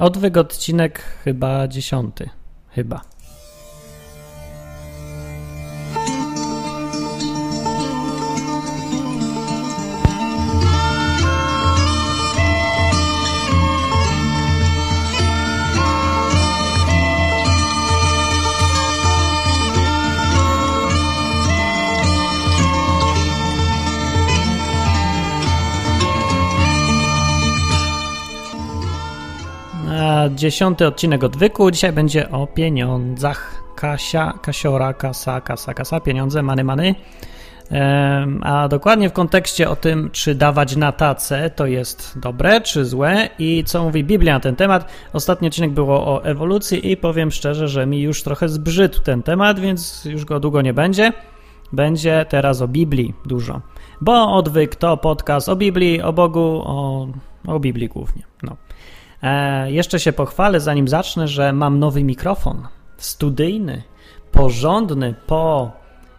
Odwyk odcinek chyba dziesiąty. Chyba. Dziesiąty odcinek odwyku. Dzisiaj będzie o pieniądzach. Kasia, kasiora, kasa, kasa, kasa, pieniądze, many, many. A dokładnie w kontekście o tym, czy dawać na tacę to jest dobre, czy złe i co mówi Biblia na ten temat. Ostatni odcinek było o ewolucji i powiem szczerze, że mi już trochę zbrzydł ten temat, więc już go długo nie będzie. Będzie teraz o Biblii dużo. Bo odwyk to podcast o Biblii, o Bogu, o, o Biblii głównie. No. E, jeszcze się pochwalę, zanim zacznę, że mam nowy mikrofon. Studyjny, porządny, po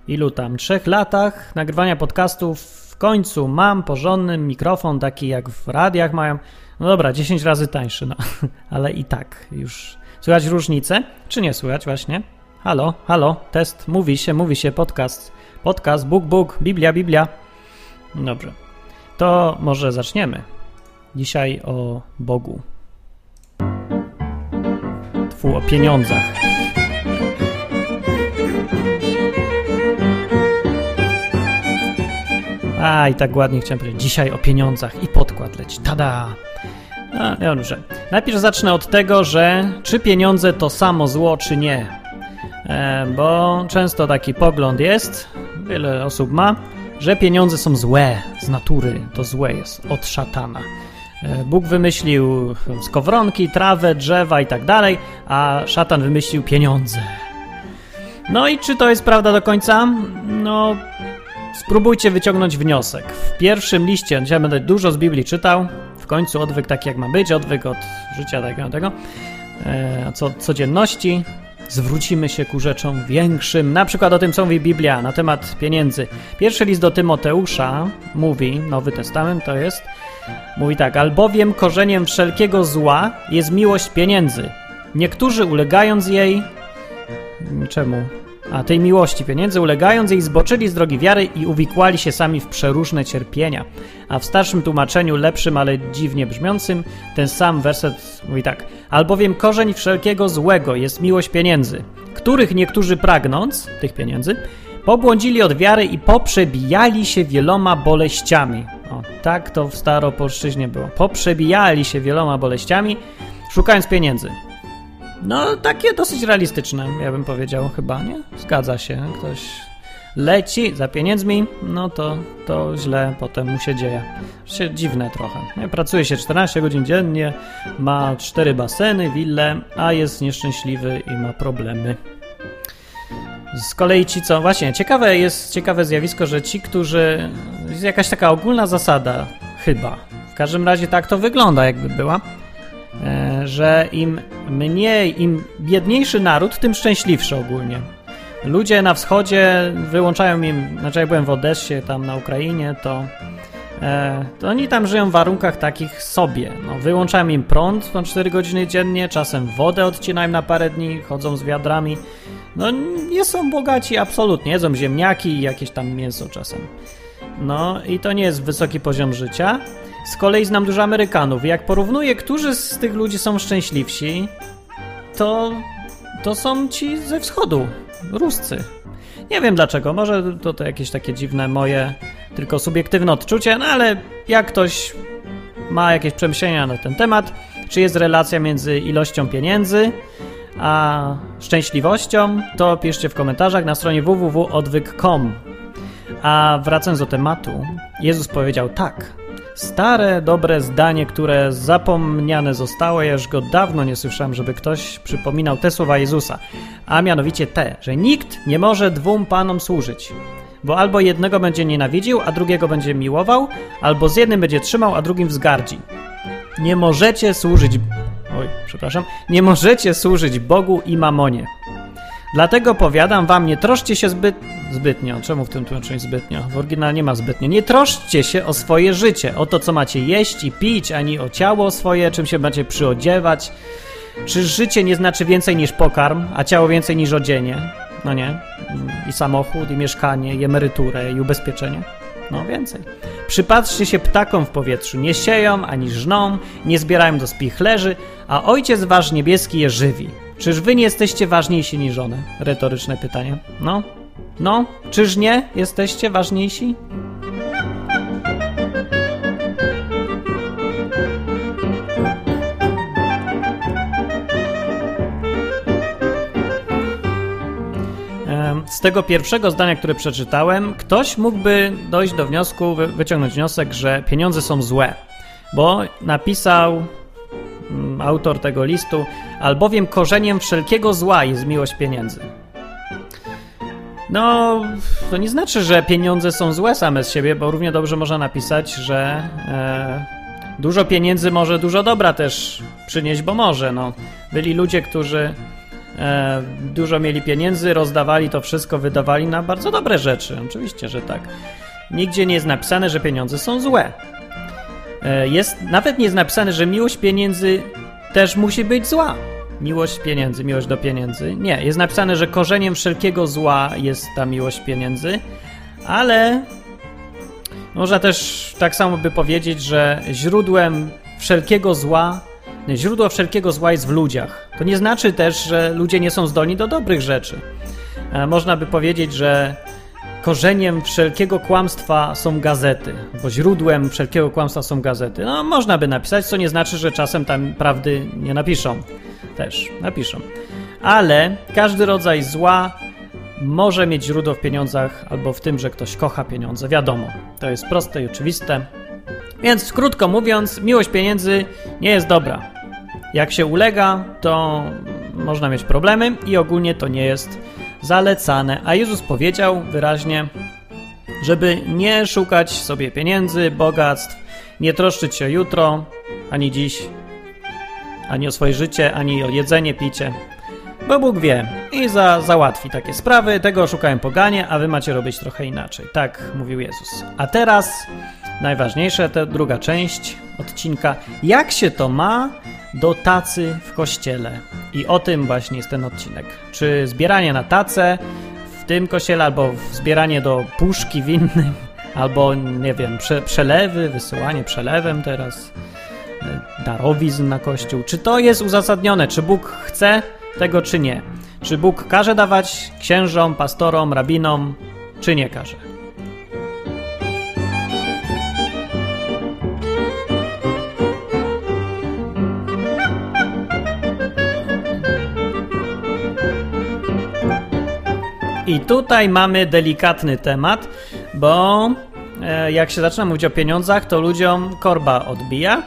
ilu tam, trzech latach nagrywania podcastów w końcu mam porządny mikrofon, taki jak w radiach mają. No dobra, 10 razy tańszy, no, ale i tak już słychać różnicę, czy nie słychać właśnie? Halo, halo, test, mówi się, mówi się, podcast, podcast, Bóg, Bóg, Biblia, Biblia. Dobrze, to może zaczniemy. Dzisiaj o Bogu. O pieniądzach. A, i tak ładnie chciałem powiedzieć. Dzisiaj o pieniądzach i podkład leci. Tada! A, dobrze. Najpierw zacznę od tego, że czy pieniądze to samo zło, czy nie. E, bo często taki pogląd jest, wiele osób ma, że pieniądze są złe z natury. To złe jest, od szatana. E, Bóg wymyślił skowronki, trawę, drzewa i tak dalej, a szatan wymyślił pieniądze. No i czy to jest prawda do końca? No, spróbujcie wyciągnąć wniosek. W pierwszym liście, dzisiaj będę dużo z Biblii czytał, w końcu odwyk taki jak ma być, odwyk od życia takiego, tego, e, co, codzienności. Zwrócimy się ku rzeczom większym, na przykład o tym, co mówi Biblia na temat pieniędzy. Pierwszy list do Tymoteusza mówi, Nowy Testament to jest, Mówi tak, albowiem korzeniem wszelkiego zła jest miłość pieniędzy. Niektórzy ulegając jej. Czemu? A tej miłości pieniędzy, ulegając jej, zboczyli z drogi wiary i uwikłali się sami w przeróżne cierpienia. A w starszym tłumaczeniu, lepszym, ale dziwnie brzmiącym, ten sam werset mówi tak: Albowiem korzeń wszelkiego złego jest miłość pieniędzy, których niektórzy pragnąc tych pieniędzy, pobłądzili od wiary i poprzebijali się wieloma boleściami. Tak to w staropolszczyźnie było. Poprzebijali się wieloma boleściami, szukając pieniędzy. No, takie dosyć realistyczne, ja bym powiedział, chyba, nie? Zgadza się. Ktoś leci za pieniędzmi, no to, to źle potem mu się dzieje. Się dziwne trochę. Pracuje się 14 godzin dziennie, ma cztery baseny, wille, a jest nieszczęśliwy i ma problemy. Z kolei ci, co. Właśnie, ciekawe jest ciekawe zjawisko, że ci, którzy. Jest jakaś taka ogólna zasada, chyba. W każdym razie tak to wygląda, jakby była. E, że im mniej, im biedniejszy naród, tym szczęśliwszy ogólnie. Ludzie na wschodzie wyłączają im. Znaczy, jak byłem w Odessie, tam na Ukrainie, to. E, to oni tam żyją w warunkach takich sobie. No, wyłączają im prąd na 4 godziny dziennie, czasem wodę odcinają na parę dni, chodzą z wiadrami. No nie są bogaci absolutnie, jedzą ziemniaki i jakieś tam mięso czasem. No i to nie jest wysoki poziom życia. Z kolei znam dużo Amerykanów jak porównuję, którzy z tych ludzi są szczęśliwsi, to, to są ci ze wschodu, Ruscy. Nie wiem dlaczego, może to, to jakieś takie dziwne moje tylko subiektywne odczucie, no ale jak ktoś ma jakieś przemyślenia na ten temat, czy jest relacja między ilością pieniędzy a szczęśliwością, to piszcie w komentarzach na stronie www.odwyk.com. A wracając do tematu, Jezus powiedział tak. Stare, dobre zdanie, które zapomniane zostało, ja już go dawno nie słyszałem, żeby ktoś przypominał te słowa Jezusa, a mianowicie te, że nikt nie może dwóm panom służyć, bo albo jednego będzie nienawidził, a drugiego będzie miłował, albo z jednym będzie trzymał, a drugim wzgardzi. Nie możecie służyć Oj, przepraszam. Nie możecie służyć Bogu i mamonie. Dlatego powiadam wam, nie troszcie się zbyt, zbytnio. Czemu w tym tłumaczeniu zbytnio? W oryginale nie ma zbytnio. Nie troszcie się o swoje życie, o to, co macie jeść i pić, ani o ciało swoje, czym się macie przyodziewać. Czy życie nie znaczy więcej niż pokarm, a ciało więcej niż odzienie? No nie. I samochód, i mieszkanie, i emeryturę, i ubezpieczenie. No więcej. Przypatrzcie się ptakom w powietrzu. Nie sieją, ani żną, nie zbierają do spichlerzy, a Ojciec Wasz Niebieski je żywi. Czyż wy nie jesteście ważniejsi niż one? Retoryczne pytanie. No? No? Czyż nie jesteście ważniejsi? Z tego pierwszego zdania, które przeczytałem, ktoś mógłby dojść do wniosku, wyciągnąć wniosek, że pieniądze są złe, bo napisał autor tego listu, albowiem korzeniem wszelkiego zła jest miłość pieniędzy. No, to nie znaczy, że pieniądze są złe same z siebie, bo równie dobrze można napisać, że e, dużo pieniędzy może dużo dobra też przynieść, bo może. No, byli ludzie, którzy e, dużo mieli pieniędzy, rozdawali to wszystko, wydawali na bardzo dobre rzeczy. Oczywiście, że tak. Nigdzie nie jest napisane, że pieniądze są złe. E, jest, nawet nie jest napisane, że miłość pieniędzy też musi być zła. Miłość pieniędzy, miłość do pieniędzy. Nie, jest napisane, że korzeniem wszelkiego zła jest ta miłość pieniędzy, ale można też tak samo by powiedzieć, że źródłem wszelkiego zła Źródło wszelkiego zła jest w ludziach. To nie znaczy też, że ludzie nie są zdolni do dobrych rzeczy. E, można by powiedzieć, że korzeniem wszelkiego kłamstwa są gazety, bo źródłem wszelkiego kłamstwa są gazety. No, można by napisać, co nie znaczy, że czasem tam prawdy nie napiszą. Też napiszą. Ale każdy rodzaj zła może mieć źródło w pieniądzach albo w tym, że ktoś kocha pieniądze. Wiadomo, to jest proste i oczywiste. Więc krótko mówiąc, miłość pieniędzy nie jest dobra. Jak się ulega, to można mieć problemy i ogólnie to nie jest zalecane. A Jezus powiedział wyraźnie, żeby nie szukać sobie pieniędzy, bogactw, nie troszczyć się jutro, ani dziś, ani o swoje życie, ani o jedzenie, picie. Bo Bóg wie i za, załatwi takie sprawy, tego szukają poganie, a wy macie robić trochę inaczej. Tak mówił Jezus. A teraz najważniejsze, ta druga część odcinka. Jak się to ma do tacy w kościele? I o tym właśnie jest ten odcinek. Czy zbieranie na tacę w tym kościele, albo zbieranie do puszki w innym, albo nie wiem, prze, przelewy, wysyłanie przelewem teraz, e, darowizn na kościół. Czy to jest uzasadnione? Czy Bóg chce tego, czy nie? Czy Bóg każe dawać księżom, pastorom, rabinom, czy nie każe? I tutaj mamy delikatny temat, bo e, jak się zaczyna mówić o pieniądzach, to ludziom korba odbija.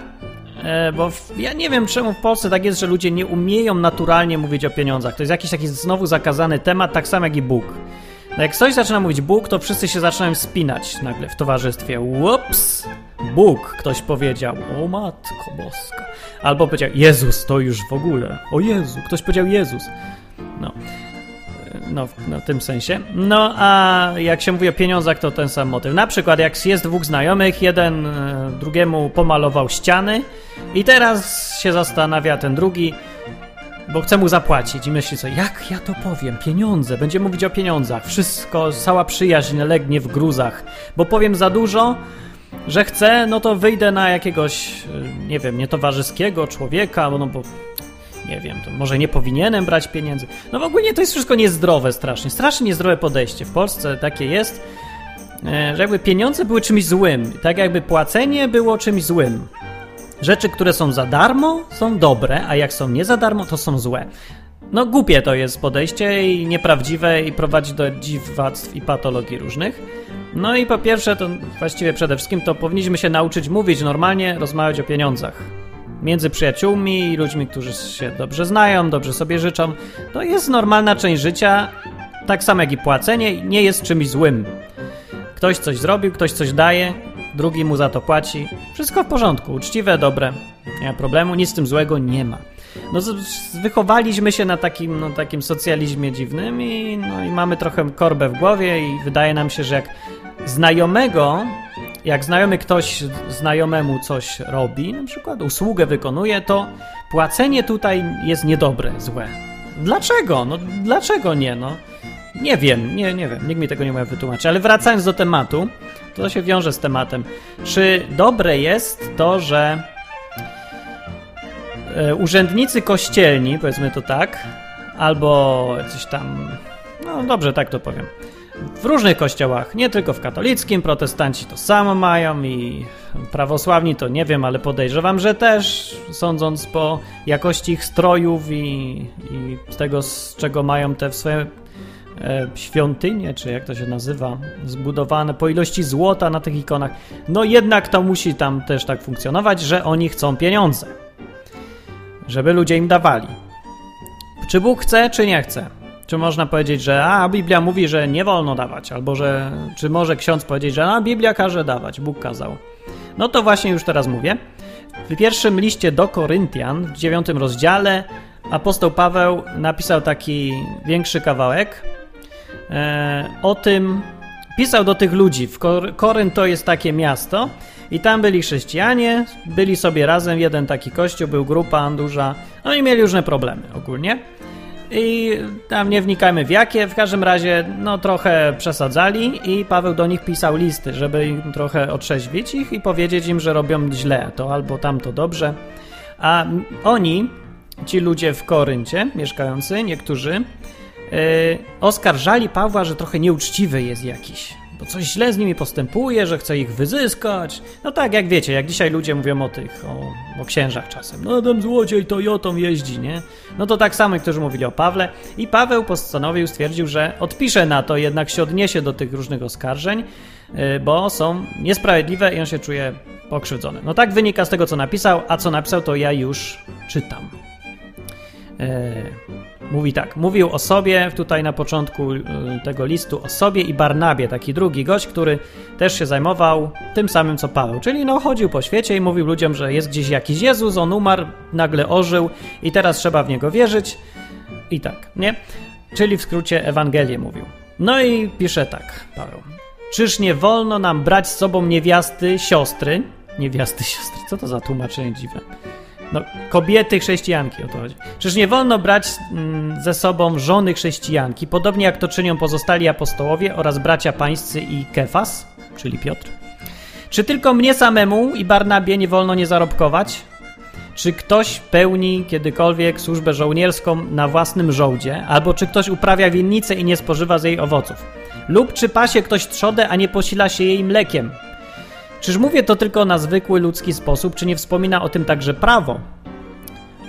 E, bo ja nie wiem, czemu w Polsce tak jest, że ludzie nie umieją naturalnie mówić o pieniądzach. To jest jakiś taki znowu zakazany temat, tak samo jak i Bóg. No jak ktoś zaczyna mówić Bóg, to wszyscy się zaczynają spinać nagle w towarzystwie. Ups! Bóg, ktoś powiedział. O matko boska. Albo powiedział Jezus, to już w ogóle. O Jezu, ktoś powiedział Jezus. No no, no, w tym sensie. No a jak się mówi o pieniądzach, to ten sam motyw. Na przykład jak jest dwóch znajomych, jeden e, drugiemu pomalował ściany i teraz się zastanawia ten drugi, bo chce mu zapłacić i myśli sobie, jak ja to powiem, pieniądze, będzie mówić o pieniądzach, wszystko, cała przyjaźń legnie w gruzach, bo powiem za dużo, że chcę, no to wyjdę na jakiegoś, e, nie wiem, nietowarzyskiego człowieka, no bo nie wiem, to może nie powinienem brać pieniędzy. No w ogóle to jest wszystko niezdrowe strasznie, strasznie niezdrowe podejście. W Polsce takie jest, e, że jakby pieniądze były czymś złym, tak jakby płacenie było czymś złym. Rzeczy, które są za darmo, są dobre, a jak są nie za darmo, to są złe. No głupie to jest podejście i nieprawdziwe i prowadzi do dziwactw i patologii różnych. No i po pierwsze, to właściwie przede wszystkim to powinniśmy się nauczyć mówić normalnie, rozmawiać o pieniądzach między przyjaciółmi i ludźmi, którzy się dobrze znają, dobrze sobie życzą. To jest normalna część życia, tak samo jak i płacenie, nie jest czymś złym. Ktoś coś zrobił, ktoś coś daje, drugi mu za to płaci. Wszystko w porządku, uczciwe, dobre. Nie ma problemu, nic z tym złego nie ma. no, wychowaliśmy się na takim, no, takim socjalizmie dziwnym i, no, i mamy trochę korbę w głowie i wydaje nam się, że jak znajomego, jak znajomy ktoś znajomemu coś robi, na przykład usługę wykonuje, to płacenie tutaj jest niedobre, złe. Dlaczego? No dlaczego nie, no? Nie wiem, nie, nie wiem, nikt mi tego nie może wytłumaczyć, ale wracając do tematu, to się wiąże z tematem. Czy dobre jest to, że e, urzędnicy kościelni, powiedzmy to tak, albo coś tam, no dobrze, tak to powiem, w różnych kościołach, nie tylko w katolickim, protestanci to samo mają i prawosławni to nie wiem, ale podejrzewam, że też, sądząc po jakości ich strojów i, i tego, z czego mają te swoje e, świątynie, czy jak to się nazywa, zbudowane po ilości złota na tych ikonach, no jednak to musi tam też tak funkcjonować, że oni chcą pieniądze, żeby ludzie im dawali. Czy Bóg chce, czy nie chce? Czy można powiedzieć, że a Biblia mówi, że nie wolno dawać, albo że czy może ksiądz powiedzieć, że a Biblia każe dawać, Bóg kazał. No to właśnie już teraz mówię. W pierwszym liście do Koryntian, w dziewiątym rozdziale, apostoł Paweł napisał taki większy kawałek e, o tym, pisał do tych ludzi. W Kor to jest takie miasto i tam byli chrześcijanie, byli sobie razem, jeden taki kościół, był grupa duża, no i mieli różne problemy ogólnie. I tam nie wnikajmy w jakie, w każdym razie no trochę przesadzali i Paweł do nich pisał listy, żeby im trochę otrzeźwić ich i powiedzieć im, że robią źle, to albo tamto dobrze. A oni, ci ludzie w Koryncie mieszkający, niektórzy, yy, oskarżali Pawła, że trochę nieuczciwy jest jakiś bo coś źle z nimi postępuje, że chce ich wyzyskać. No tak, jak wiecie, jak dzisiaj ludzie mówią o tych, o, o księżach czasem. No ten złodziej to jotą jeździ, nie? No to tak samo, którzy mówili o Pawle. I Paweł postanowił, stwierdził, że odpisze na to, jednak się odniesie do tych różnych oskarżeń, y, bo są niesprawiedliwe i on się czuje pokrzywdzony. No tak wynika z tego, co napisał, a co napisał, to ja już czytam. Yy. Mówi tak, mówił o sobie tutaj na początku y, tego listu, o sobie i Barnabie, taki drugi gość, który też się zajmował tym samym co Paweł, czyli no chodził po świecie i mówił ludziom, że jest gdzieś jakiś Jezus, on umarł, nagle ożył i teraz trzeba w niego wierzyć i tak, nie? Czyli w skrócie Ewangelię mówił. No i pisze tak, Paweł. Czyż nie wolno nam brać z sobą niewiasty, siostry? Niewiasty, siostry, co to za tłumaczenie dziwne? No, kobiety chrześcijanki o to chodzi. Czyż nie wolno brać mm, ze sobą żony chrześcijanki, podobnie jak to czynią pozostali apostołowie oraz bracia pańscy i Kefas, czyli Piotr? Czy tylko mnie samemu i Barnabie nie wolno nie zarobkować? Czy ktoś pełni kiedykolwiek służbę żołnierską na własnym żołdzie, albo czy ktoś uprawia winnicę i nie spożywa z jej owoców? Lub czy pasie ktoś trzodę, a nie posila się jej mlekiem? Czyż mówię to tylko na zwykły ludzki sposób, czy nie wspomina o tym także prawo?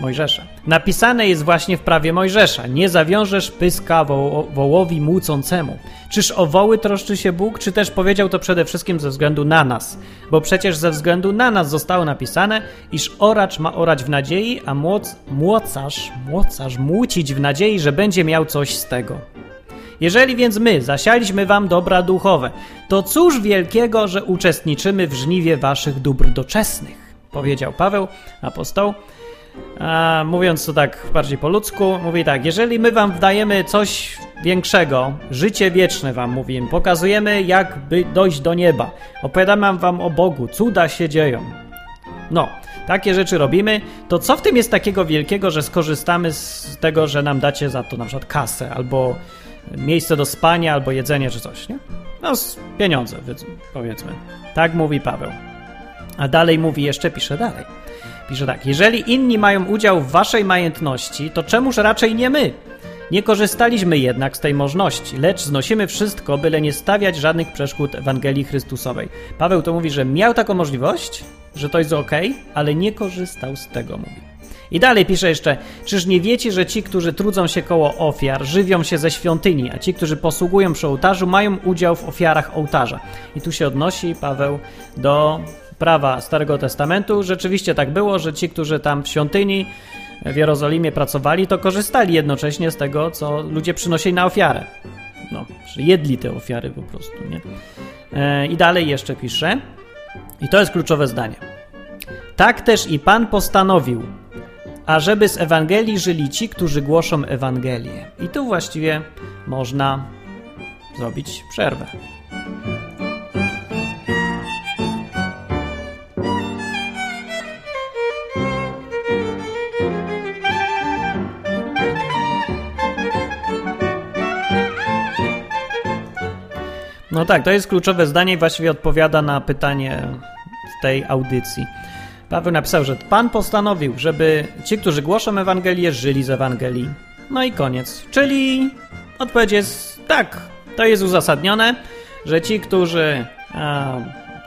Mojżesza. Napisane jest właśnie w prawie Mojżesza: Nie zawiążesz pyska wo wołowi młócącemu. Czyż o woły troszczy się Bóg, czy też powiedział to przede wszystkim ze względu na nas? Bo przecież ze względu na nas zostało napisane, iż oracz ma orać w nadziei, a młoc, młocarz, młocarz młócić w nadziei, że będzie miał coś z tego. Jeżeli więc my zasialiśmy wam dobra duchowe, to cóż wielkiego, że uczestniczymy w żniwie waszych dóbr doczesnych, powiedział Paweł, apostoł. A, mówiąc to tak bardziej po ludzku, mówi tak: Jeżeli my wam wdajemy coś większego, życie wieczne wam mówimy, pokazujemy, jak by dojść do nieba, opowiadamy wam o Bogu, cuda się dzieją. No, takie rzeczy robimy, to co w tym jest takiego wielkiego, że skorzystamy z tego, że nam dacie za to na przykład kasę albo miejsce do spania albo jedzenie czy coś, nie? No, pieniądze, powiedzmy. Tak mówi Paweł. A dalej mówi jeszcze, pisze dalej. Pisze tak: Jeżeli inni mają udział w waszej majętności, to czemuż raczej nie my? Nie korzystaliśmy jednak z tej możliwości, lecz znosimy wszystko, byle nie stawiać żadnych przeszkód Ewangelii Chrystusowej. Paweł to mówi, że miał taką możliwość, że to jest ok, ale nie korzystał z tego, mówi. I dalej pisze jeszcze: Czyż nie wiecie, że ci, którzy trudzą się koło ofiar, żywią się ze świątyni, a ci, którzy posługują przy ołtarzu, mają udział w ofiarach ołtarza? I tu się odnosi Paweł do prawa Starego Testamentu. Rzeczywiście tak było, że ci, którzy tam w świątyni w Jerozolimie pracowali, to korzystali jednocześnie z tego, co ludzie przynosili na ofiarę. No, jedli te ofiary po prostu, nie? E, I dalej jeszcze pisze, i to jest kluczowe zdanie. Tak też i Pan postanowił, ażeby z Ewangelii żyli ci, którzy głoszą Ewangelię. I tu właściwie można zrobić przerwę. No tak, to jest kluczowe zdanie i właściwie odpowiada na pytanie w tej audycji. Paweł napisał, że Pan postanowił, żeby ci, którzy głoszą Ewangelię, żyli z Ewangelii. No i koniec. Czyli odpowiedź jest tak, to jest uzasadnione, że ci, którzy a,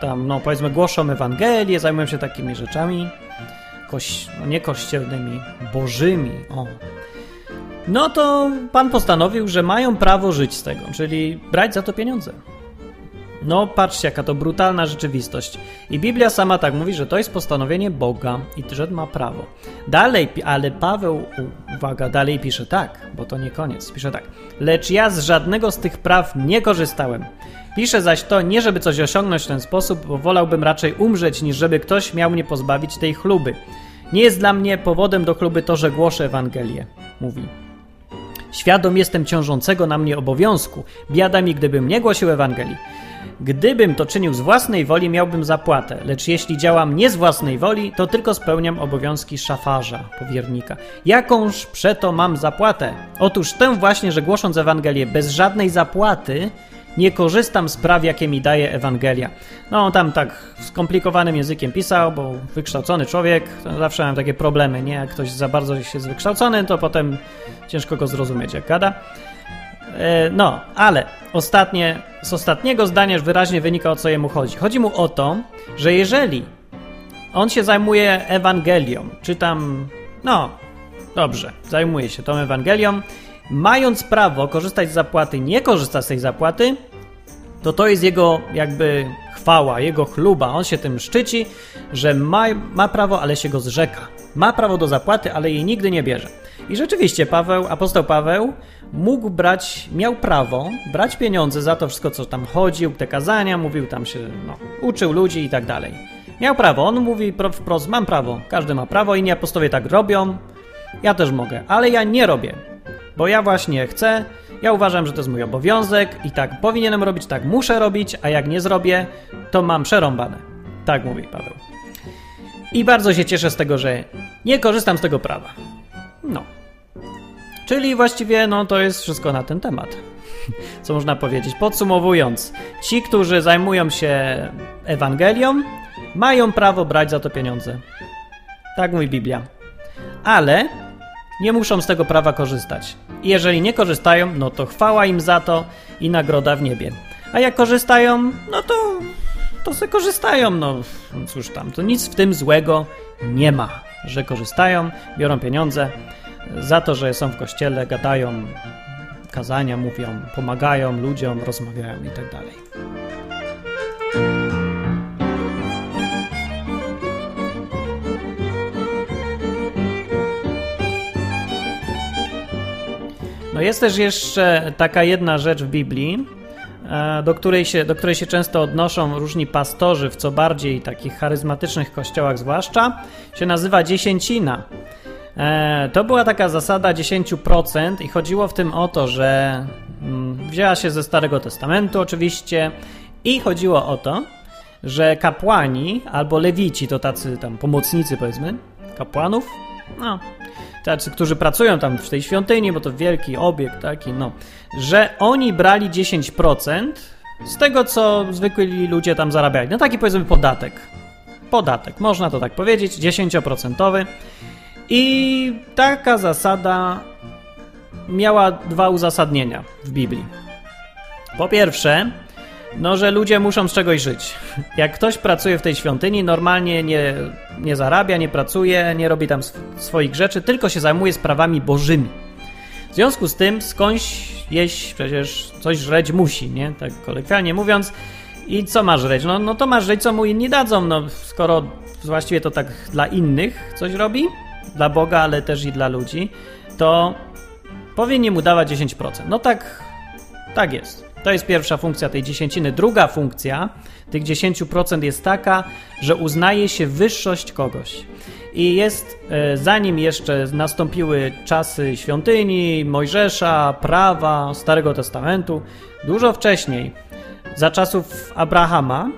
tam, no powiedzmy, głoszą Ewangelię, zajmują się takimi rzeczami, koś, no nie kościelnymi, bożymi, o. No to Pan postanowił, że mają prawo żyć z tego, czyli brać za to pieniądze. No, patrzcie, jaka to brutalna rzeczywistość. I Biblia sama tak mówi, że to jest postanowienie Boga i że ma prawo. Dalej, ale Paweł, uwaga, dalej pisze tak, bo to nie koniec. Pisze tak. Lecz ja z żadnego z tych praw nie korzystałem. Piszę zaś to nie, żeby coś osiągnąć w ten sposób, bo wolałbym raczej umrzeć, niż żeby ktoś miał mnie pozbawić tej chluby. Nie jest dla mnie powodem do chluby to, że głoszę Ewangelię, mówi. Świadom jestem ciążącego na mnie obowiązku. Biada mi, gdybym nie głosił Ewangelii. Gdybym to czynił z własnej woli, miałbym zapłatę, lecz jeśli działam nie z własnej woli, to tylko spełniam obowiązki szafarza, powiernika. Jakąż przeto mam zapłatę? Otóż tę właśnie, że głosząc Ewangelię bez żadnej zapłaty, nie korzystam z praw, jakie mi daje Ewangelia. No, on tam tak skomplikowanym językiem pisał, bo wykształcony człowiek, zawsze mam takie problemy, nie? Jak ktoś za bardzo jest wykształcony, to potem ciężko go zrozumieć, jak gada. E, no, ale ostatnie, z ostatniego zdania wyraźnie wynika o co jemu chodzi. Chodzi mu o to, że jeżeli on się zajmuje Ewangelią, czy tam, no, dobrze, zajmuje się tą Ewangelią, mając prawo korzystać z zapłaty, nie korzysta z tej zapłaty, to to jest jego jakby chwała, jego chluba. On się tym szczyci, że ma, ma prawo, ale się go zrzeka. Ma prawo do zapłaty, ale jej nigdy nie bierze. I rzeczywiście Paweł, apostoł Paweł mógł brać, miał prawo brać pieniądze za to wszystko, co tam chodził, te kazania, mówił tam się, no, uczył ludzi i tak dalej. Miał prawo, on mówi wprost, mam prawo, każdy ma prawo, inni apostowie tak robią, ja też mogę, ale ja nie robię, bo ja właśnie chcę, ja uważam, że to jest mój obowiązek i tak powinienem robić, tak muszę robić, a jak nie zrobię, to mam przerąbane. Tak mówi Paweł. I bardzo się cieszę z tego, że nie korzystam z tego prawa. No. Czyli właściwie no, to jest wszystko na ten temat. Co można powiedzieć? Podsumowując, ci, którzy zajmują się Ewangelią, mają prawo brać za to pieniądze. Tak mówi Biblia. Ale nie muszą z tego prawa korzystać. I jeżeli nie korzystają, no to chwała im za to i nagroda w niebie. A jak korzystają, no to to se korzystają, no cóż tam, to nic w tym złego nie ma, że korzystają, biorą pieniądze za to, że są w kościele, gadają, kazania mówią, pomagają ludziom, rozmawiają i tak. No jest też jeszcze taka jedna rzecz w Biblii, do której, się, do której się często odnoszą różni pastorzy w co bardziej takich charyzmatycznych kościołach zwłaszcza, się nazywa dziesięcina. E, to była taka zasada 10% i chodziło w tym o to, że mm, wzięła się ze Starego Testamentu oczywiście i chodziło o to, że kapłani albo lewici, to tacy tam pomocnicy powiedzmy, kapłanów, no, tacy, którzy pracują tam w tej świątyni, bo to wielki obiekt taki, no, że oni brali 10% z tego, co zwykli ludzie tam zarabiali. No taki powiedzmy podatek. Podatek, można to tak powiedzieć, 10%. I taka zasada miała dwa uzasadnienia w Biblii. Po pierwsze, no, że ludzie muszą z czegoś żyć. Jak ktoś pracuje w tej świątyni, normalnie nie, nie zarabia, nie pracuje, nie robi tam sw swoich rzeczy, tylko się zajmuje sprawami bożymi. W związku z tym skądś jeść, przecież coś żreć musi, nie? Tak kolokwialnie mówiąc. I co ma żreć? No, no to ma żreć, co mu inni dadzą, no skoro właściwie to tak dla innych coś robi, dla Boga, ale też i dla ludzi, to powinni mu dawać 10%. No tak, tak jest. To jest pierwsza funkcja tej dziesięciny. Druga funkcja tych 10% jest taka, że uznaje się wyższość kogoś. I jest, e, zanim jeszcze nastąpiły czasy świątyni, Mojżesza, prawa, Starego Testamentu, dużo wcześniej, za czasów Abrahama,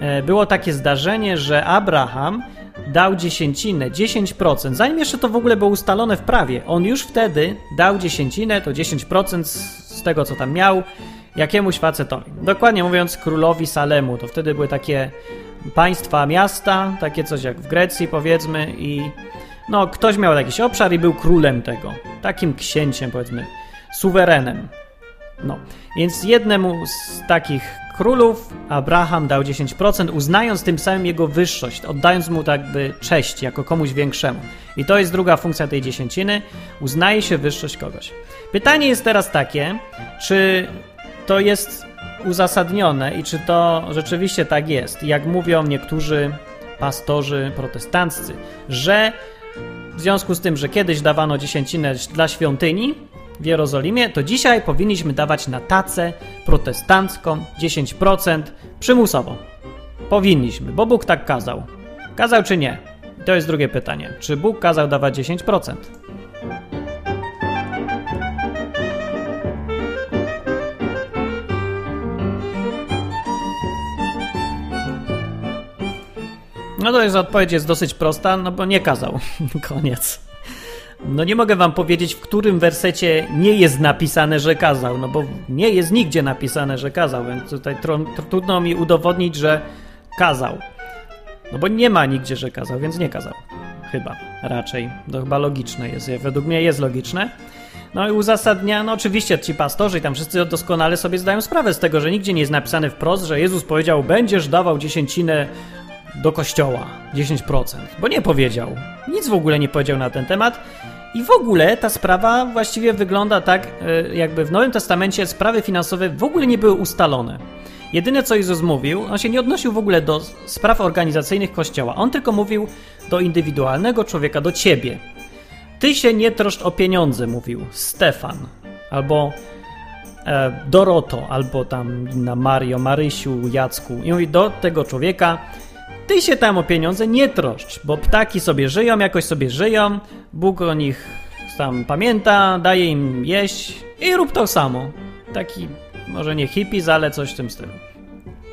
e, było takie zdarzenie, że Abraham dał dziesięcinę, 10%, zanim jeszcze to w ogóle było ustalone w prawie. On już wtedy dał dziesięcinę, to 10% z tego, co tam miał, jakiemuś facetowi. Dokładnie mówiąc, królowi Salemu. To wtedy były takie państwa, miasta, takie coś jak w Grecji powiedzmy i no ktoś miał jakiś obszar i był królem tego. Takim księciem powiedzmy, suwerenem. No, więc jednemu z takich królów Abraham dał 10%, uznając tym samym jego wyższość, oddając mu tak by cześć jako komuś większemu. I to jest druga funkcja tej dziesięciny, uznaje się wyższość kogoś. Pytanie jest teraz takie, czy to jest uzasadnione i czy to rzeczywiście tak jest, jak mówią niektórzy pastorzy protestanccy, że w związku z tym, że kiedyś dawano dziesięcinę dla świątyni w Jerozolimie, to dzisiaj powinniśmy dawać na tacę protestancką 10% przymusowo. Powinniśmy, bo Bóg tak kazał. Kazał czy nie? To jest drugie pytanie. Czy Bóg kazał dawać 10%? No to jest odpowiedź jest dosyć prosta, no bo nie kazał. Koniec. No nie mogę wam powiedzieć, w którym wersecie nie jest napisane, że kazał, no bo nie jest nigdzie napisane, że kazał, więc tutaj trudno mi udowodnić, że kazał. No bo nie ma nigdzie, że kazał, więc nie kazał. Chyba, raczej. To chyba logiczne jest. Według mnie jest logiczne. No i uzasadnia, no oczywiście ci pastorzy i tam wszyscy doskonale sobie zdają sprawę z tego, że nigdzie nie jest napisane wprost, że Jezus powiedział, będziesz dawał dziesięcinę do kościoła 10%, bo nie powiedział. Nic w ogóle nie powiedział na ten temat. I w ogóle ta sprawa właściwie wygląda tak, e, jakby w Nowym Testamencie sprawy finansowe w ogóle nie były ustalone. Jedyne co Jezus mówił, on się nie odnosił w ogóle do spraw organizacyjnych kościoła. On tylko mówił do indywidualnego człowieka, do ciebie. Ty się nie troszcz o pieniądze, mówił Stefan. Albo e, Doroto, albo tam inna Mario, Marysiu, Jacku. I mówi do tego człowieka, ty się tam o pieniądze nie troszcz, bo ptaki sobie żyją, jakoś sobie żyją, Bóg o nich tam pamięta, daje im jeść i rób to samo. Taki, może nie hippies, ale coś w tym stylu.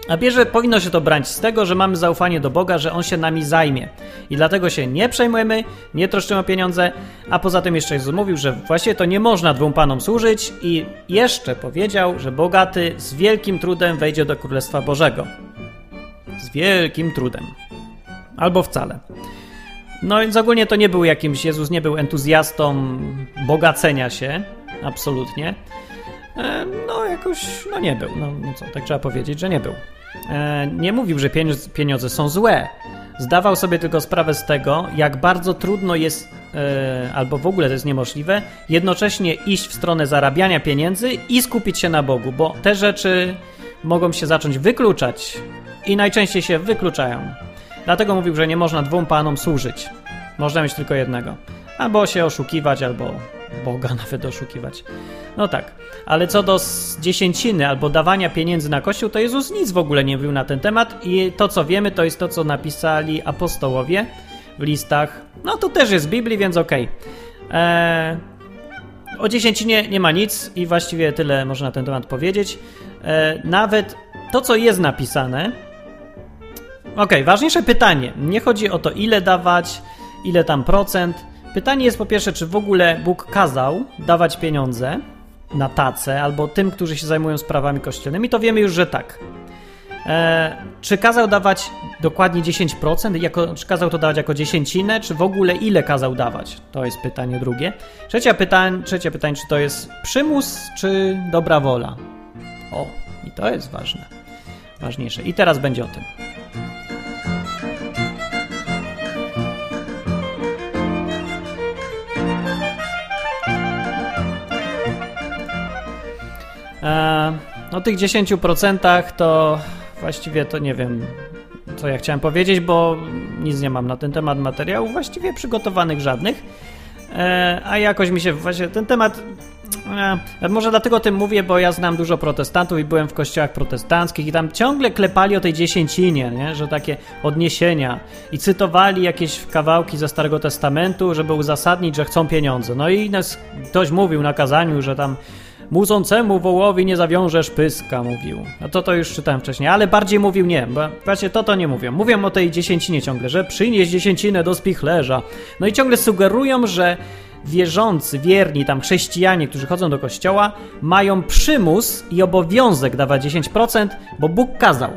A bierze, powinno się to brać z tego, że mamy zaufanie do Boga, że On się nami zajmie. I dlatego się nie przejmujemy, nie troszczymy o pieniądze, a poza tym jeszcze Jezus mówił, że właściwie to nie można dwóm panom służyć i jeszcze powiedział, że bogaty z wielkim trudem wejdzie do Królestwa Bożego z wielkim trudem. Albo wcale. No więc ogólnie to nie był jakimś, Jezus nie był entuzjastą bogacenia się, absolutnie. E, no jakoś, no nie był, no, no co, tak trzeba powiedzieć, że nie był. E, nie mówił, że pieniądze są złe. Zdawał sobie tylko sprawę z tego, jak bardzo trudno jest, e, albo w ogóle to jest niemożliwe, jednocześnie iść w stronę zarabiania pieniędzy i skupić się na Bogu, bo te rzeczy mogą się zacząć wykluczać i najczęściej się wykluczają. Dlatego mówił, że nie można dwóm panom służyć. Można mieć tylko jednego. Albo się oszukiwać, albo Boga nawet oszukiwać. No tak. Ale co do dziesięciny albo dawania pieniędzy na kościół, to Jezus nic w ogóle nie mówił na ten temat i to, co wiemy, to jest to, co napisali apostołowie w listach. No to też jest w Biblii, więc okej. Okay. Eee, o dziesięcinie nie ma nic i właściwie tyle można na ten temat powiedzieć. Eee, nawet to, co jest napisane, Okej, okay, ważniejsze pytanie. Nie chodzi o to, ile dawać, ile tam procent. Pytanie jest po pierwsze, czy w ogóle Bóg kazał dawać pieniądze na tacę albo tym, którzy się zajmują sprawami kościelnymi, to wiemy już, że tak. E, czy kazał dawać dokładnie 10%? Jako, czy kazał to dawać jako dziesięcinę? Czy w ogóle ile kazał dawać? To jest pytanie drugie. Trzecie pytanie, trzecie pytanie czy to jest przymus, czy dobra wola? O, i to jest ważne. Ważniejsze. I teraz będzie o tym. E, o tych 10% to właściwie to nie wiem, co ja chciałem powiedzieć, bo nic nie mam na ten temat materiałów właściwie przygotowanych żadnych. E, a jakoś mi się właśnie ten temat E, może dlatego o tym mówię, bo ja znam dużo protestantów i byłem w kościołach protestanckich i tam ciągle klepali o tej dziesięcinie, nie? że takie odniesienia i cytowali jakieś kawałki ze Starego Testamentu, żeby uzasadnić, że chcą pieniądze. No i nas, ktoś mówił na kazaniu, że tam Mudzącemu wołowi nie zawiążesz pyska, mówił. No to to już czytałem wcześniej, ale bardziej mówił nie, bo właśnie to to nie mówią. Mówią o tej dziesięcinie ciągle, że przynieś dziesięcinę do spichlerza. No i ciągle sugerują, że wierzący, wierni tam chrześcijanie, którzy chodzą do kościoła, mają przymus i obowiązek dawać 10%, bo Bóg kazał.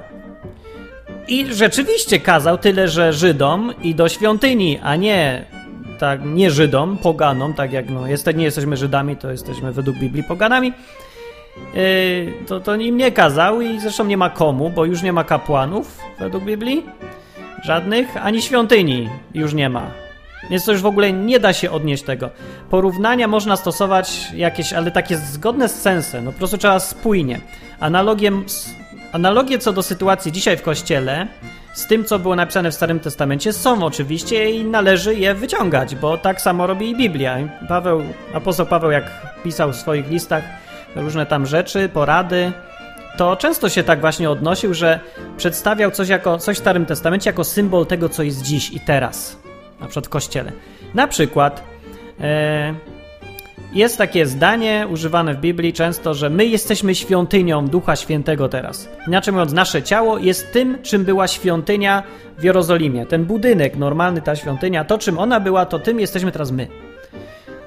I rzeczywiście kazał tyle, że Żydom i do świątyni, a nie tak, nie Żydom, poganom, tak jak no, jest, nie jesteśmy Żydami, to jesteśmy według Biblii poganami. Yy, to, to im nie kazał i zresztą nie ma komu, bo już nie ma kapłanów według Biblii. Żadnych, ani świątyni już nie ma. Więc to już w ogóle nie da się odnieść tego. Porównania można stosować jakieś, ale takie zgodne z sensem. No po prostu trzeba spójnie. Analogiem, analogie co do sytuacji dzisiaj w kościele z tym, co było napisane w Starym Testamencie, są oczywiście i należy je wyciągać, bo tak samo robi i Biblia. Paweł, apostoł Paweł, jak pisał w swoich listach różne tam rzeczy, porady, to często się tak właśnie odnosił, że przedstawiał coś, jako, coś w Starym Testamencie jako symbol tego, co jest dziś i teraz, na przykład w Kościele. Na przykład e, jest takie zdanie używane w Biblii często, że my jesteśmy świątynią Ducha Świętego teraz. Inaczej mówiąc, nasze ciało jest tym, czym była świątynia w Jerozolimie. Ten budynek, normalny ta świątynia, to czym ona była, to tym jesteśmy teraz my.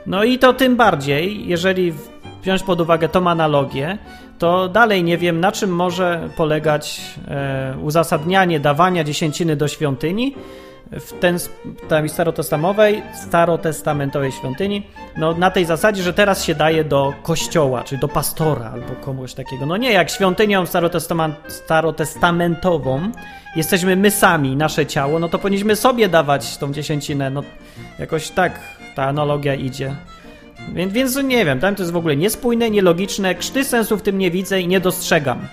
No i to tym bardziej, jeżeli wziąć pod uwagę tą analogię, to dalej nie wiem, na czym może polegać e, uzasadnianie dawania dziesięciny do świątyni, w ten, tej starotestamentowej, starotestamentowej świątyni, no na tej zasadzie, że teraz się daje do kościoła, czy do pastora albo komuś takiego. No nie, jak świątynią starotestamentową jesteśmy my sami, nasze ciało, no to powinniśmy sobie dawać tą dziesięcinę. No jakoś tak ta analogia idzie. Więc, więc nie wiem, tam to jest w ogóle niespójne, nielogiczne, krzty sensu w tym nie widzę i nie dostrzegam.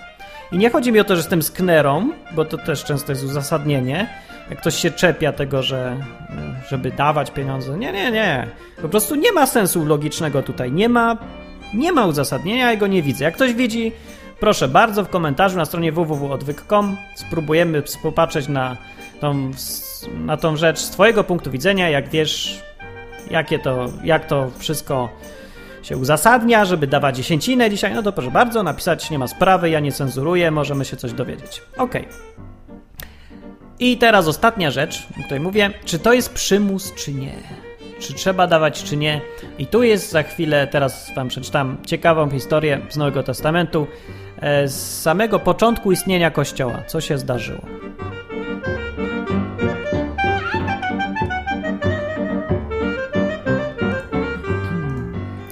I nie chodzi mi o to, że jestem sknerą, bo to też często jest uzasadnienie, jak ktoś się czepia tego, że żeby dawać pieniądze. Nie, nie, nie. Po prostu nie ma sensu logicznego tutaj. Nie ma, nie ma uzasadnienia, ja go nie widzę. Jak ktoś widzi, proszę bardzo, w komentarzu na stronie www.odwyk.com spróbujemy popatrzeć na tą, na tą rzecz z twojego punktu widzenia, jak wiesz, jakie to, jak to wszystko się uzasadnia, żeby dawać dziesięcinę dzisiaj, no to proszę bardzo, napisać, nie ma sprawy, ja nie cenzuruję, możemy się coś dowiedzieć. Okej. Okay. I teraz ostatnia rzecz, której mówię, czy to jest przymus, czy nie? Czy trzeba dawać, czy nie? I tu jest za chwilę, teraz Wam przeczytam ciekawą historię z Nowego Testamentu, e, z samego początku istnienia Kościoła. Co się zdarzyło?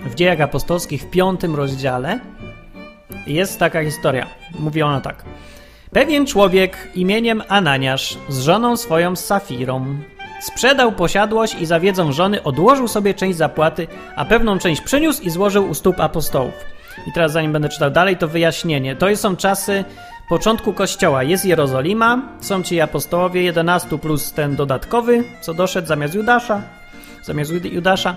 W dziejach apostolskich w piątym rozdziale jest taka historia. Mówi ona tak. Pewien człowiek imieniem Ananiasz z żoną swoją Safirą sprzedał posiadłość i za wiedzą żony odłożył sobie część zapłaty, a pewną część przyniósł i złożył u stóp apostołów. I teraz zanim będę czytał dalej, to wyjaśnienie. To są czasy początku kościoła. Jest Jerozolima, są ci apostołowie, 11 plus ten dodatkowy, co doszedł zamiast Judasza. Zamiast Judasza.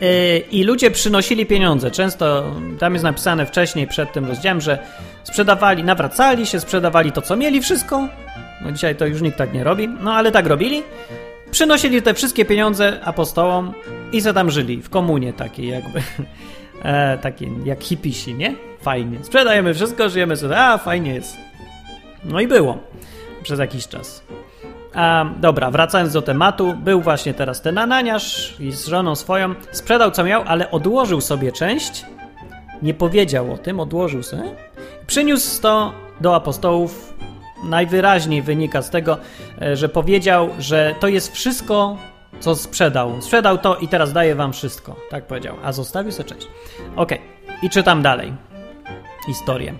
Yy, I ludzie przynosili pieniądze. Często tam jest napisane wcześniej, przed tym rozdziałem, że sprzedawali, nawracali się, sprzedawali to, co mieli, wszystko. No dzisiaj to już nikt tak nie robi, no ale tak robili. Przynosili te wszystkie pieniądze apostołom i se tam żyli w komunie takiej jakby. E, jak hipisi, nie? Fajnie. Sprzedajemy wszystko, żyjemy sobie, a fajnie jest. No i było przez jakiś czas. A, dobra, wracając do tematu, był właśnie teraz ten Ananiasz i z żoną swoją sprzedał co miał, ale odłożył sobie część. Nie powiedział o tym, odłożył sobie. Przyniósł to do apostołów. Najwyraźniej wynika z tego, e, że powiedział, że to jest wszystko, co sprzedał. Sprzedał to i teraz daje wam wszystko. Tak powiedział. A zostawił sobie część. Ok. I czytam dalej. Historię.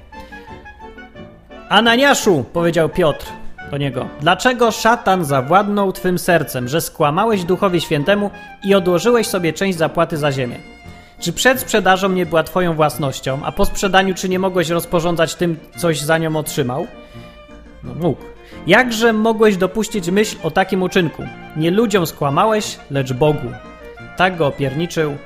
Ananiaszu, powiedział Piotr, do niego. Dlaczego szatan zawładnął twym sercem, że skłamałeś Duchowi Świętemu i odłożyłeś sobie część zapłaty za ziemię? Czy przed sprzedażą nie była twoją własnością, a po sprzedaniu czy nie mogłeś rozporządzać tym, coś za nią otrzymał? No mógł. Jakże mogłeś dopuścić myśl o takim uczynku? Nie ludziom skłamałeś, lecz Bogu. Tak go opierniczył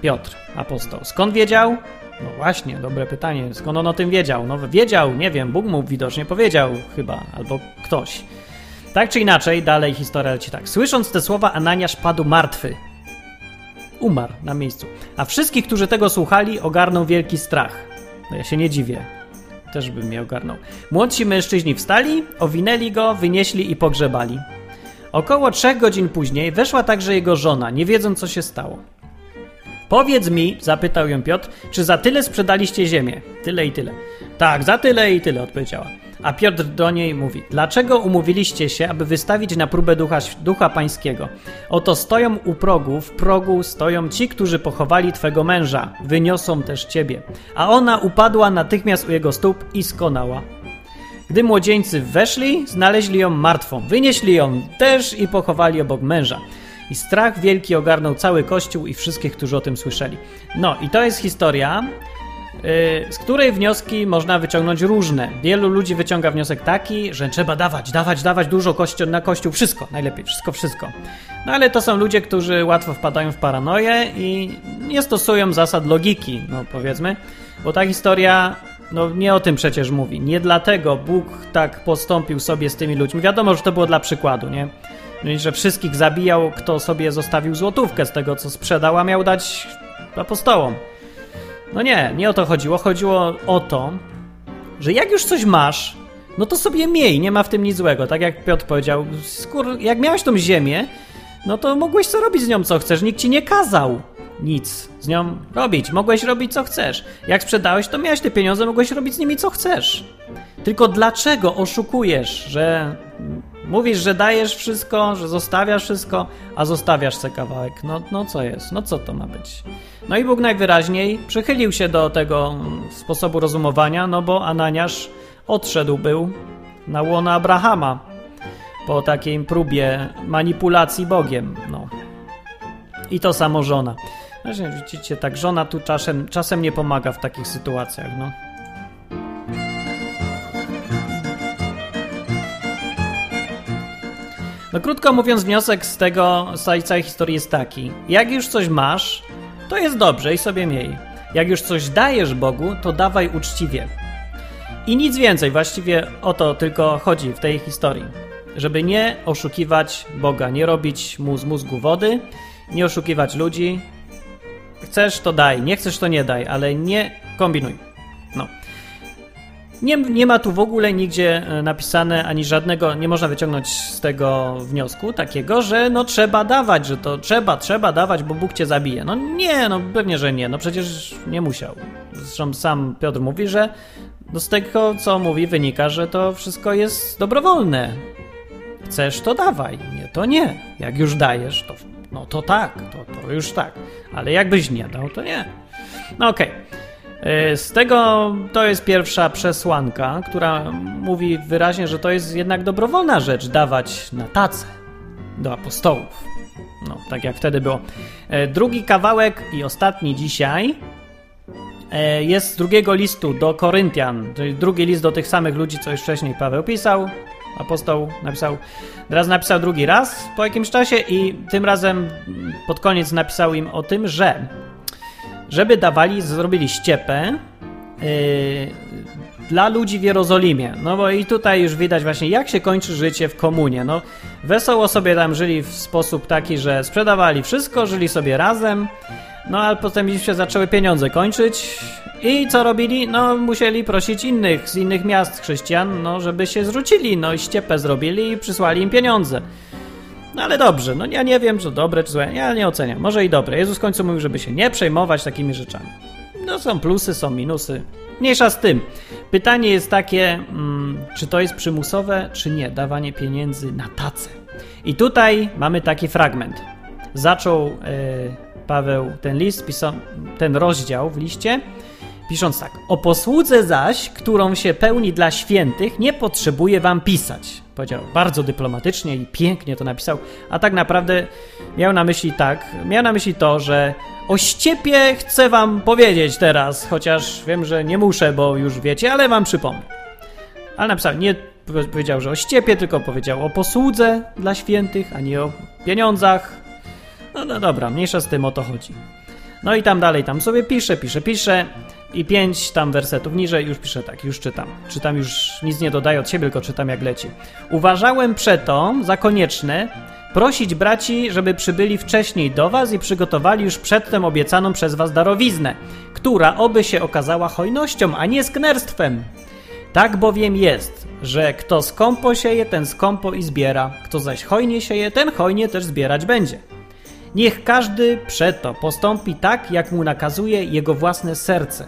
Piotr, apostoł. Skąd wiedział? No właśnie, dobre pytanie. Skąd on o tym wiedział? No wiedział, nie wiem, Bóg mu widocznie powiedział chyba, albo ktoś. Tak czy inaczej, dalej historia leci tak. Słysząc te słowa, Ananiasz padł martwy. Umarł na miejscu. A wszystkich, którzy tego słuchali, ogarnął wielki strach. No ja się nie dziwię. Też bym mnie ogarnął. Młodsi mężczyźni wstali, owinęli go, wynieśli i pogrzebali. Około trzech godzin później weszła także jego żona, nie wiedząc co się stało. Powiedz mi, zapytał ją Piotr, czy za tyle sprzedaliście ziemię? Tyle i tyle. Tak, za tyle i tyle, odpowiedziała. A Piotr do niej mówi: Dlaczego umówiliście się, aby wystawić na próbę ducha, ducha pańskiego? Oto stoją u progu, w progu stoją ci, którzy pochowali twego męża, wyniosą też ciebie. A ona upadła natychmiast u jego stóp i skonała. Gdy młodzieńcy weszli, znaleźli ją martwą. Wynieśli ją też i pochowali obok męża. I strach wielki ogarnął cały kościół i wszystkich, którzy o tym słyszeli. No i to jest historia, yy, z której wnioski można wyciągnąć różne. Wielu ludzi wyciąga wniosek taki, że trzeba dawać, dawać, dawać dużo kościół, na kościół, wszystko, najlepiej, wszystko, wszystko. No ale to są ludzie, którzy łatwo wpadają w paranoję i nie stosują zasad logiki, no powiedzmy, bo ta historia no nie o tym przecież mówi. Nie dlatego Bóg tak postąpił sobie z tymi ludźmi. Wiadomo, że to było dla przykładu, nie? Że wszystkich zabijał, kto sobie zostawił złotówkę z tego, co sprzedał, a miał dać apostołom. No nie, nie o to chodziło. Chodziło o to, że jak już coś masz, no to sobie miej, nie ma w tym nic złego. Tak jak Piotr powiedział, skór, jak miałeś tą ziemię, no to mogłeś co robić z nią co chcesz, nikt ci nie kazał nic z nią robić. Mogłeś robić co chcesz. Jak sprzedałeś, to miałeś te pieniądze, mogłeś robić z nimi co chcesz. Tylko dlaczego oszukujesz, że mówisz, że dajesz wszystko, że zostawiasz wszystko, a zostawiasz sobie kawałek? No, no co jest? No co to ma być? No i Bóg najwyraźniej przychylił się do tego sposobu rozumowania, no bo Ananiasz odszedł był na łono Abrahama po takiej próbie manipulacji Bogiem. No. I to samo żona. Znaczy, widzicie, tak żona tu czasem, czasem nie pomaga w takich sytuacjach, no. No krótko mówiąc, wniosek z tego, z całej historii jest taki. Jak już coś masz, to jest dobrze i sobie miej. Jak już coś dajesz Bogu, to dawaj uczciwie. I nic więcej, właściwie o to tylko chodzi w tej historii. Żeby nie oszukiwać Boga, nie robić mu z mózgu wody, nie oszukiwać ludzi. Chcesz, to daj, nie chcesz, to nie daj, ale nie kombinuj. Nie, nie ma tu w ogóle nigdzie e, napisane, ani żadnego, nie można wyciągnąć z tego wniosku takiego, że no trzeba dawać, że to trzeba, trzeba dawać, bo Bóg cię zabije. No nie, no pewnie, że nie, no przecież nie musiał. Zresztą sam Piotr mówi, że no z tego, co mówi, wynika, że to wszystko jest dobrowolne. Chcesz, to dawaj, nie, to nie. Jak już dajesz, to no to tak, to, to już tak. Ale jakbyś nie dał, to nie. No okej. Okay. Z tego to jest pierwsza przesłanka, która mówi wyraźnie, że to jest jednak dobrowolna rzecz dawać na tacę do apostołów. No, tak jak wtedy było. E, drugi kawałek i ostatni dzisiaj e, jest z drugiego listu do Koryntian, czyli drugi list do tych samych ludzi, co już wcześniej Paweł pisał apostoł napisał, teraz napisał drugi raz po jakimś czasie i tym razem pod koniec napisał im o tym, że żeby dawali, zrobili ściepę yy, dla ludzi w Jerozolimie. No bo i tutaj już widać właśnie, jak się kończy życie w komunie. No, wesoło sobie tam żyli w sposób taki, że sprzedawali wszystko, żyli sobie razem, no ale potem się zaczęły pieniądze kończyć i co robili? No musieli prosić innych, z innych miast chrześcijan, no żeby się zwrócili, no i ściepę zrobili i przysłali im pieniądze. No ale dobrze, no ja nie wiem, czy dobre, czy złe, ja nie oceniam. Może i dobre. Jezus w końcu mówił, żeby się nie przejmować takimi rzeczami. No są plusy, są minusy. Mniejsza z tym. Pytanie jest takie, mm, czy to jest przymusowe, czy nie, dawanie pieniędzy na tacę. I tutaj mamy taki fragment. Zaczął yy, Paweł ten list, pisał ten rozdział w liście, pisząc tak: O posłudze zaś, którą się pełni dla świętych, nie potrzebuje wam pisać. Powiedział bardzo dyplomatycznie i pięknie to napisał, a tak naprawdę miał na myśli tak, miał na myśli to, że o ściepie chcę wam powiedzieć teraz, chociaż wiem, że nie muszę, bo już wiecie, ale wam przypomnę. Ale napisał, nie powiedział, że o ściepie, tylko powiedział o posłudze dla świętych, a nie o pieniądzach. No, no dobra, mniejsza z tym o to chodzi. No i tam dalej, tam sobie pisze, pisze, pisze i pięć tam wersetów niżej już pisze tak, już czytam. Czytam już, nic nie dodaję od siebie, tylko czytam jak leci. Uważałem przeto za konieczne prosić braci, żeby przybyli wcześniej do was i przygotowali już przedtem obiecaną przez was darowiznę, która oby się okazała hojnością, a nie sknerstwem. Tak bowiem jest, że kto skąpo sieje, ten skąpo i zbiera, kto zaś hojnie sieje, ten hojnie też zbierać będzie. Niech każdy przeto postąpi tak, jak mu nakazuje jego własne serce,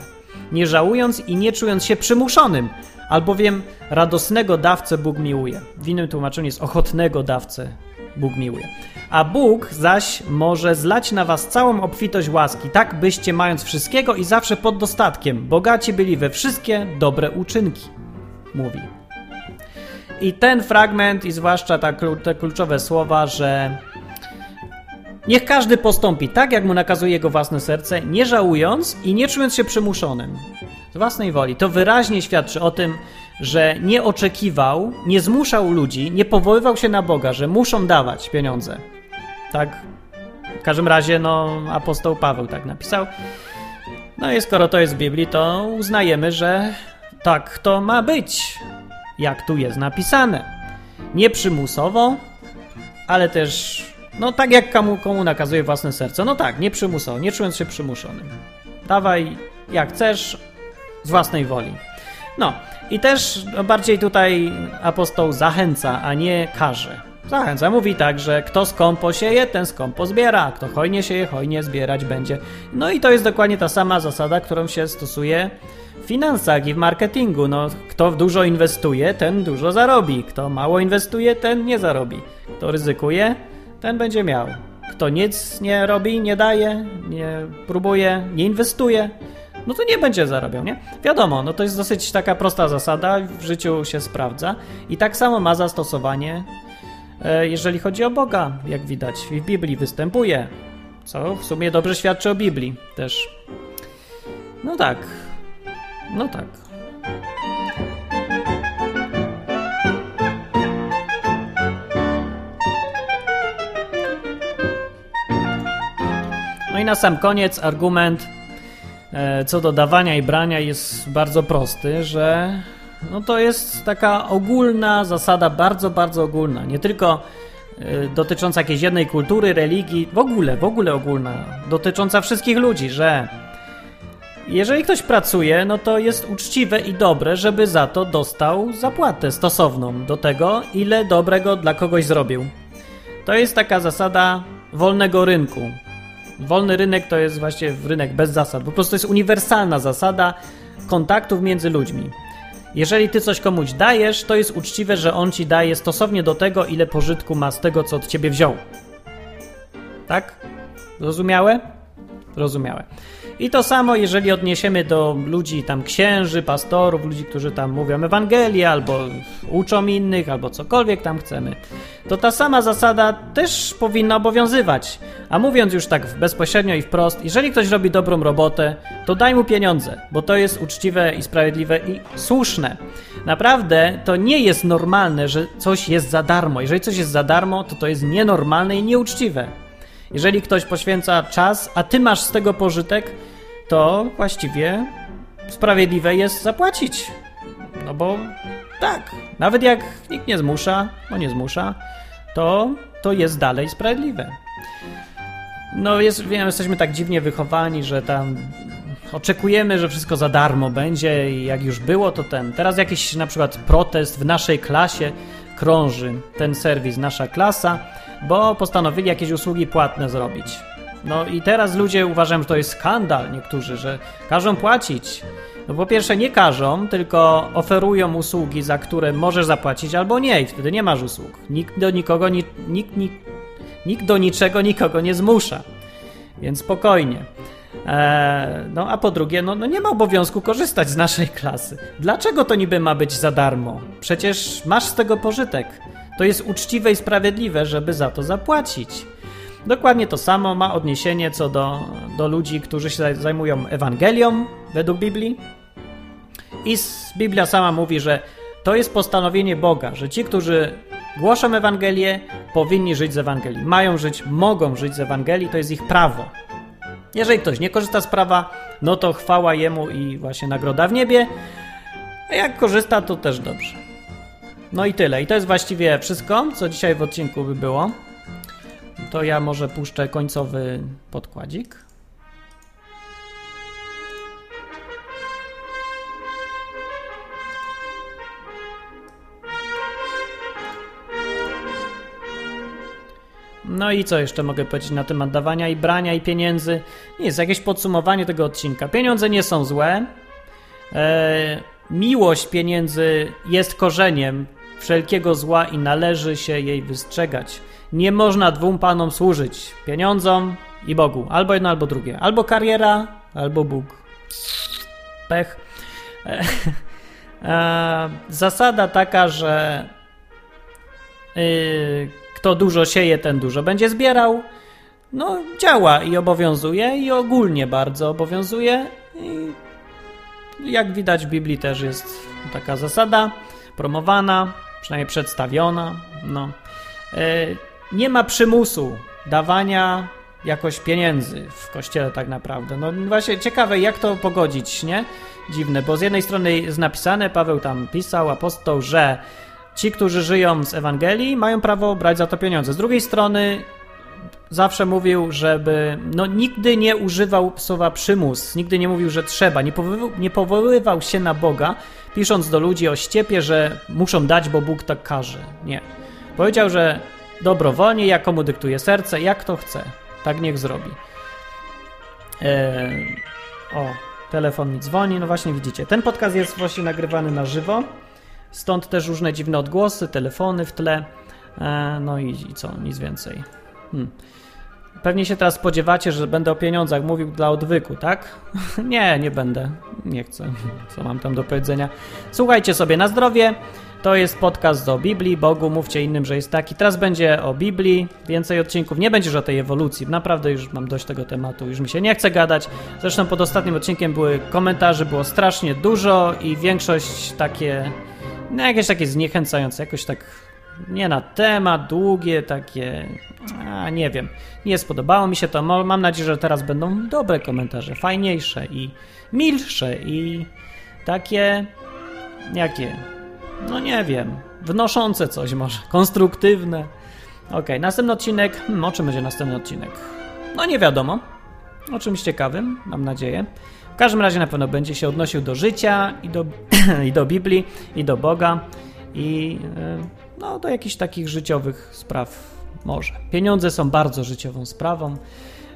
nie żałując i nie czując się przymuszonym, albowiem radosnego dawcę Bóg miłuje. W innym tłumaczeniu jest ochotnego dawcę Bóg miłuje. A Bóg zaś może zlać na was całą obfitość łaski, tak byście mając wszystkiego i zawsze pod dostatkiem, bogaci byli we wszystkie dobre uczynki. Mówi. I ten fragment, i zwłaszcza te kluczowe słowa, że niech każdy postąpi tak, jak mu nakazuje jego własne serce, nie żałując i nie czując się przymuszonym. Z własnej woli. To wyraźnie świadczy o tym, że nie oczekiwał, nie zmuszał ludzi, nie powoływał się na Boga, że muszą dawać pieniądze. Tak, w każdym razie, no, apostoł Paweł tak napisał. No i skoro to jest w Biblii, to uznajemy, że tak to ma być, jak tu jest napisane. Nie przymusowo, ale też, no tak jak komu, komu nakazuje własne serce. No tak, nie przymusowo, nie czując się przymuszonym. Dawaj jak chcesz, z własnej woli. No, i też bardziej tutaj apostoł zachęca, a nie każe. Zachęca, mówi tak, że kto skąpo sieje, ten skąpo zbiera, kto hojnie sieje, hojnie zbierać będzie. No i to jest dokładnie ta sama zasada, którą się stosuje w finansach i w marketingu. No, kto dużo inwestuje, ten dużo zarobi. Kto mało inwestuje, ten nie zarobi. Kto ryzykuje, ten będzie miał. Kto nic nie robi, nie daje, nie próbuje, nie inwestuje, no to nie będzie zarabiał, nie? Wiadomo, no to jest dosyć taka prosta zasada, w życiu się sprawdza i tak samo ma zastosowanie, e, jeżeli chodzi o Boga, jak widać, w Biblii występuje, co w sumie dobrze świadczy o Biblii też. No tak, no tak. I na sam koniec argument E, co do dawania i brania jest bardzo prosty, że no to jest taka ogólna zasada, bardzo, bardzo ogólna. Nie tylko e, dotycząca jakiejś jednej kultury, religii, w ogóle, w ogóle ogólna, dotycząca wszystkich ludzi, że jeżeli ktoś pracuje, no to jest uczciwe i dobre, żeby za to dostał zapłatę stosowną do tego, ile dobrego dla kogoś zrobił. To jest taka zasada wolnego rynku. Wolny rynek to jest właśnie rynek bez zasad. Po prostu to jest uniwersalna zasada kontaktów między ludźmi. Jeżeli ty coś komuś dajesz, to jest uczciwe, że on ci daje stosownie do tego, ile pożytku ma z tego, co od ciebie wziął. Tak? Zrozumiałe? Zrozumiałe. I to samo, jeżeli odniesiemy do ludzi tam księży, pastorów, ludzi, którzy tam mówią Ewangelię, albo uczą innych, albo cokolwiek tam chcemy, to ta sama zasada też powinna obowiązywać. A mówiąc już tak bezpośrednio i wprost, jeżeli ktoś robi dobrą robotę, to daj mu pieniądze, bo to jest uczciwe i sprawiedliwe i słuszne. Naprawdę to nie jest normalne, że coś jest za darmo. Jeżeli coś jest za darmo, to to jest nienormalne i nieuczciwe. Jeżeli ktoś poświęca czas, a ty masz z tego pożytek, to właściwie sprawiedliwe jest zapłacić. No bo tak, nawet jak nikt nie zmusza, bo nie zmusza, to, to jest dalej sprawiedliwe. No, jest, wiem, jesteśmy tak dziwnie wychowani, że tam oczekujemy, że wszystko za darmo będzie i jak już było, to ten. Teraz jakiś na przykład protest w naszej klasie krąży, ten serwis, nasza klasa, bo postanowili jakieś usługi płatne zrobić. No i teraz ludzie uważają, że to jest skandal niektórzy, że każą płacić. No po pierwsze nie każą, tylko oferują usługi, za które możesz zapłacić albo nie i wtedy nie masz usług. Nikt do nikogo, nikt, nikt, nikt do niczego nikogo nie zmusza. Więc spokojnie. Eee, no a po drugie, no, no nie ma obowiązku korzystać z naszej klasy. Dlaczego to niby ma być za darmo? Przecież masz z tego pożytek. To jest uczciwe i sprawiedliwe, żeby za to zapłacić. Dokładnie to samo ma odniesienie co do, do ludzi, którzy się zajmują Ewangelią według Biblii. I Biblia sama mówi, że to jest postanowienie Boga, że ci, którzy głoszą Ewangelię, powinni żyć z Ewangelii. Mają żyć, mogą żyć z Ewangelii, to jest ich prawo. Jeżeli ktoś nie korzysta z prawa, no to chwała jemu i właśnie nagroda w niebie. A jak korzysta, to też dobrze. No i tyle. I to jest właściwie wszystko, co dzisiaj w odcinku by było. To ja może puszczę końcowy podkładzik. No i co jeszcze mogę powiedzieć na temat dawania i brania i pieniędzy? Nie jest jakieś podsumowanie tego odcinka. Pieniądze nie są złe. E, miłość pieniędzy jest korzeniem wszelkiego zła i należy się jej wystrzegać. Nie można dwóm panom służyć: pieniądzom i Bogu. Albo jedno, albo drugie. Albo kariera, albo Bóg. Pech. E, e, zasada taka, że. Yy, kto dużo sieje, ten dużo będzie zbierał. No, działa i obowiązuje, i ogólnie bardzo obowiązuje. I jak widać w Biblii też jest taka zasada promowana, przynajmniej przedstawiona. No. E, nie ma przymusu dawania jakoś pieniędzy w kościele tak naprawdę. No właśnie ciekawe, jak to pogodzić, nie? Dziwne, bo z jednej strony jest napisane, Paweł tam pisał, apostoł, że ci, którzy żyją z Ewangelii, mają prawo brać za to pieniądze. Z drugiej strony zawsze mówił, żeby no, nigdy nie używał słowa przymus, nigdy nie mówił, że trzeba, nie powoływał, nie powoływał się na Boga, pisząc do ludzi o ściepie, że muszą dać, bo Bóg tak każe. Nie. Powiedział, że dobrowolnie, jak komu serce, jak to chce. Tak niech zrobi. Eee, o, telefon mi dzwoni. No właśnie widzicie, ten podcast jest właśnie nagrywany na żywo. Stąd też różne dziwne odgłosy, telefony w tle. E, no i, i co, nic więcej. Hmm. Pewnie się teraz spodziewacie, że będę o pieniądzach mówił dla odwyku, tak? nie, nie będę. Nie chcę. Co mam tam do powiedzenia? Słuchajcie sobie na zdrowie. To jest podcast o Biblii, Bogu, mówcie innym, że jest taki. Teraz będzie o Biblii, więcej odcinków. Nie będzie już o tej ewolucji. Naprawdę już mam dość tego tematu, już mi się nie chce gadać. Zresztą pod ostatnim odcinkiem były komentarze, było strasznie dużo i większość takie no jakieś takie zniechęcające, jakoś tak nie na temat, długie, takie, a nie wiem, nie spodobało mi się to. Mam nadzieję, że teraz będą dobre komentarze, fajniejsze i milsze i takie, jakie, no nie wiem, wnoszące coś może, konstruktywne. Ok, następny odcinek, hmm, o czym będzie następny odcinek? No nie wiadomo, o czymś ciekawym, mam nadzieję. W każdym razie na pewno będzie się odnosił do życia i do, i do Biblii, i do Boga, i e, no, do jakichś takich życiowych spraw może. Pieniądze są bardzo życiową sprawą.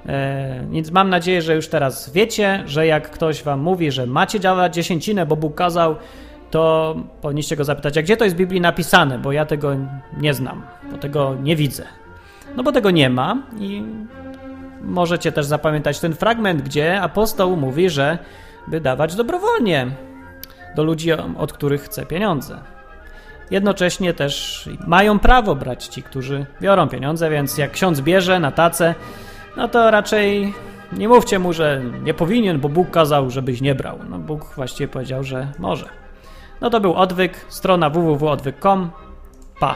E, więc mam nadzieję, że już teraz wiecie, że jak ktoś wam mówi, że macie działać dziesięcinę, bo Bóg kazał, to powinniście go zapytać, a gdzie to jest w Biblii napisane, bo ja tego nie znam, bo tego nie widzę. No bo tego nie ma i Możecie też zapamiętać ten fragment, gdzie apostoł mówi, że by dawać dobrowolnie do ludzi, od których chce pieniądze. Jednocześnie też mają prawo brać ci, którzy biorą pieniądze, więc jak ksiądz bierze na tacę, no to raczej nie mówcie mu, że nie powinien, bo Bóg kazał, żebyś nie brał. No Bóg właściwie powiedział, że może. No to był odwyk, strona www.odwyk.com. Pa!